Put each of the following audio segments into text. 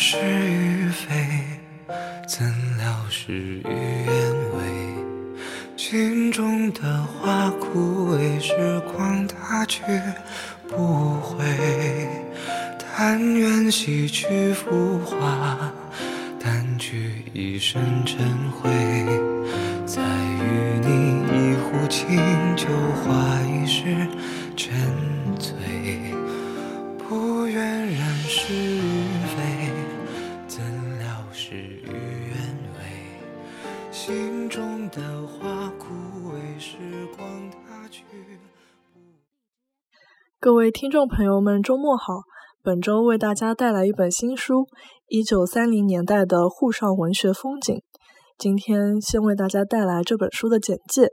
是与非，怎料事与愿违。心中的花枯萎，时光它去不回。但愿洗去浮华，淡去一身尘灰。再与你一壶清酒，话一世沉醉。不愿人是心中的花枯萎，时光它去。各位听众朋友们，周末好！本周为大家带来一本新书《一九三零年代的沪上文学风景》。今天先为大家带来这本书的简介。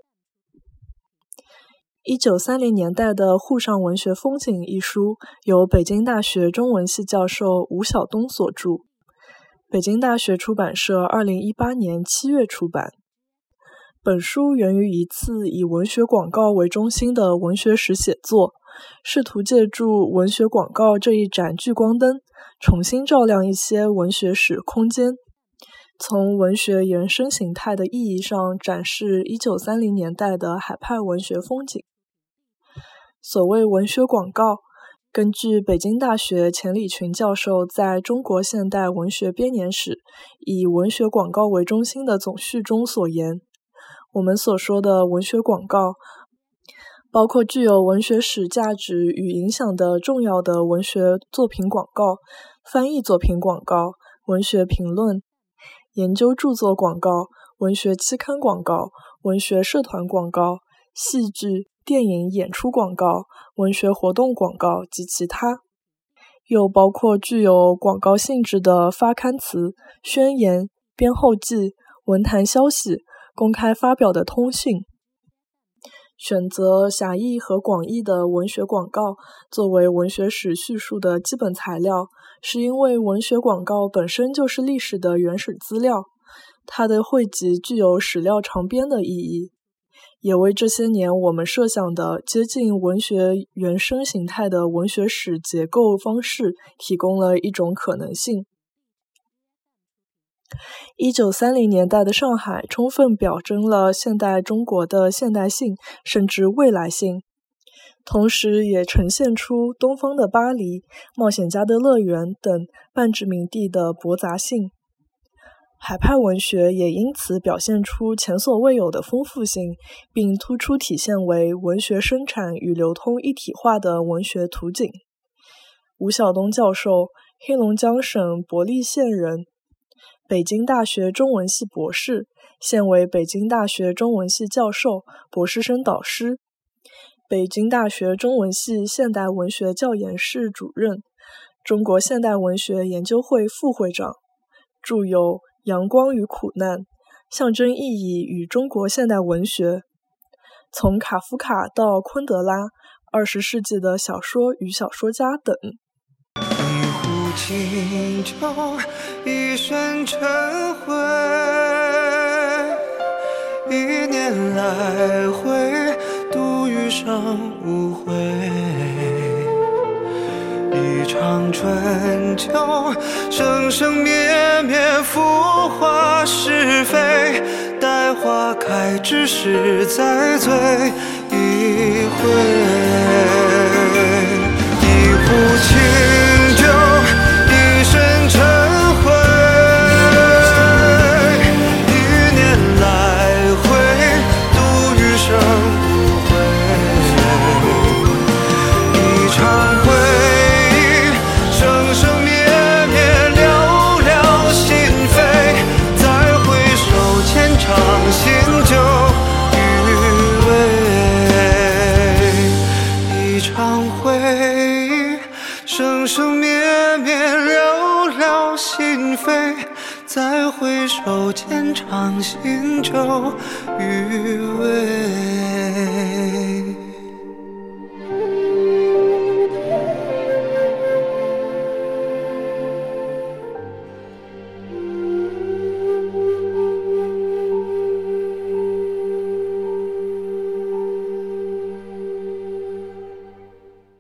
一九三零年代的沪上文学风景一书由北京大学中文系教授吴晓东所著，北京大学出版社二零一八年七月出版。本书源于一次以文学广告为中心的文学史写作，试图借助文学广告这一盏聚光灯，重新照亮一些文学史空间。从文学延伸形态的意义上展示一九三零年代的海派文学风景。所谓文学广告，根据北京大学钱理群教授在中国现代文学编年史以文学广告为中心的总序中所言，我们所说的文学广告，包括具有文学史价值与影响的重要的文学作品广告、翻译作品广告、文学评论、研究著作广告、文学期刊广告、文学社团广告、戏剧。电影演出广告、文学活动广告及其他，又包括具有广告性质的发刊词、宣言、编后记、文坛消息、公开发表的通讯。选择狭义和广义的文学广告作为文学史叙述的基本材料，是因为文学广告本身就是历史的原始资料，它的汇集具有史料长编的意义。也为这些年我们设想的接近文学原生形态的文学史结构方式提供了一种可能性。一九三零年代的上海充分表征了现代中国的现代性甚至未来性，同时也呈现出东方的巴黎、冒险家的乐园等半殖民地的驳杂性。海派文学也因此表现出前所未有的丰富性，并突出体现为文学生产与流通一体化的文学图景。吴晓东教授，黑龙江省博利县人，北京大学中文系博士，现为北京大学中文系教授、博士生导师，北京大学中文系现代文学教研室主任，中国现代文学研究会副会长，著有。阳光与苦难，象征意义与中国现代文学，从卡夫卡到昆德拉，二十世纪的小说与小说家等。一壶清酒，一身尘灰，一年来回，度余生无悔。一场春秋，生生灭灭，浮华是非。待花开之时，再醉一回。生生灭灭了了心扉再回首浅尝心酒余味。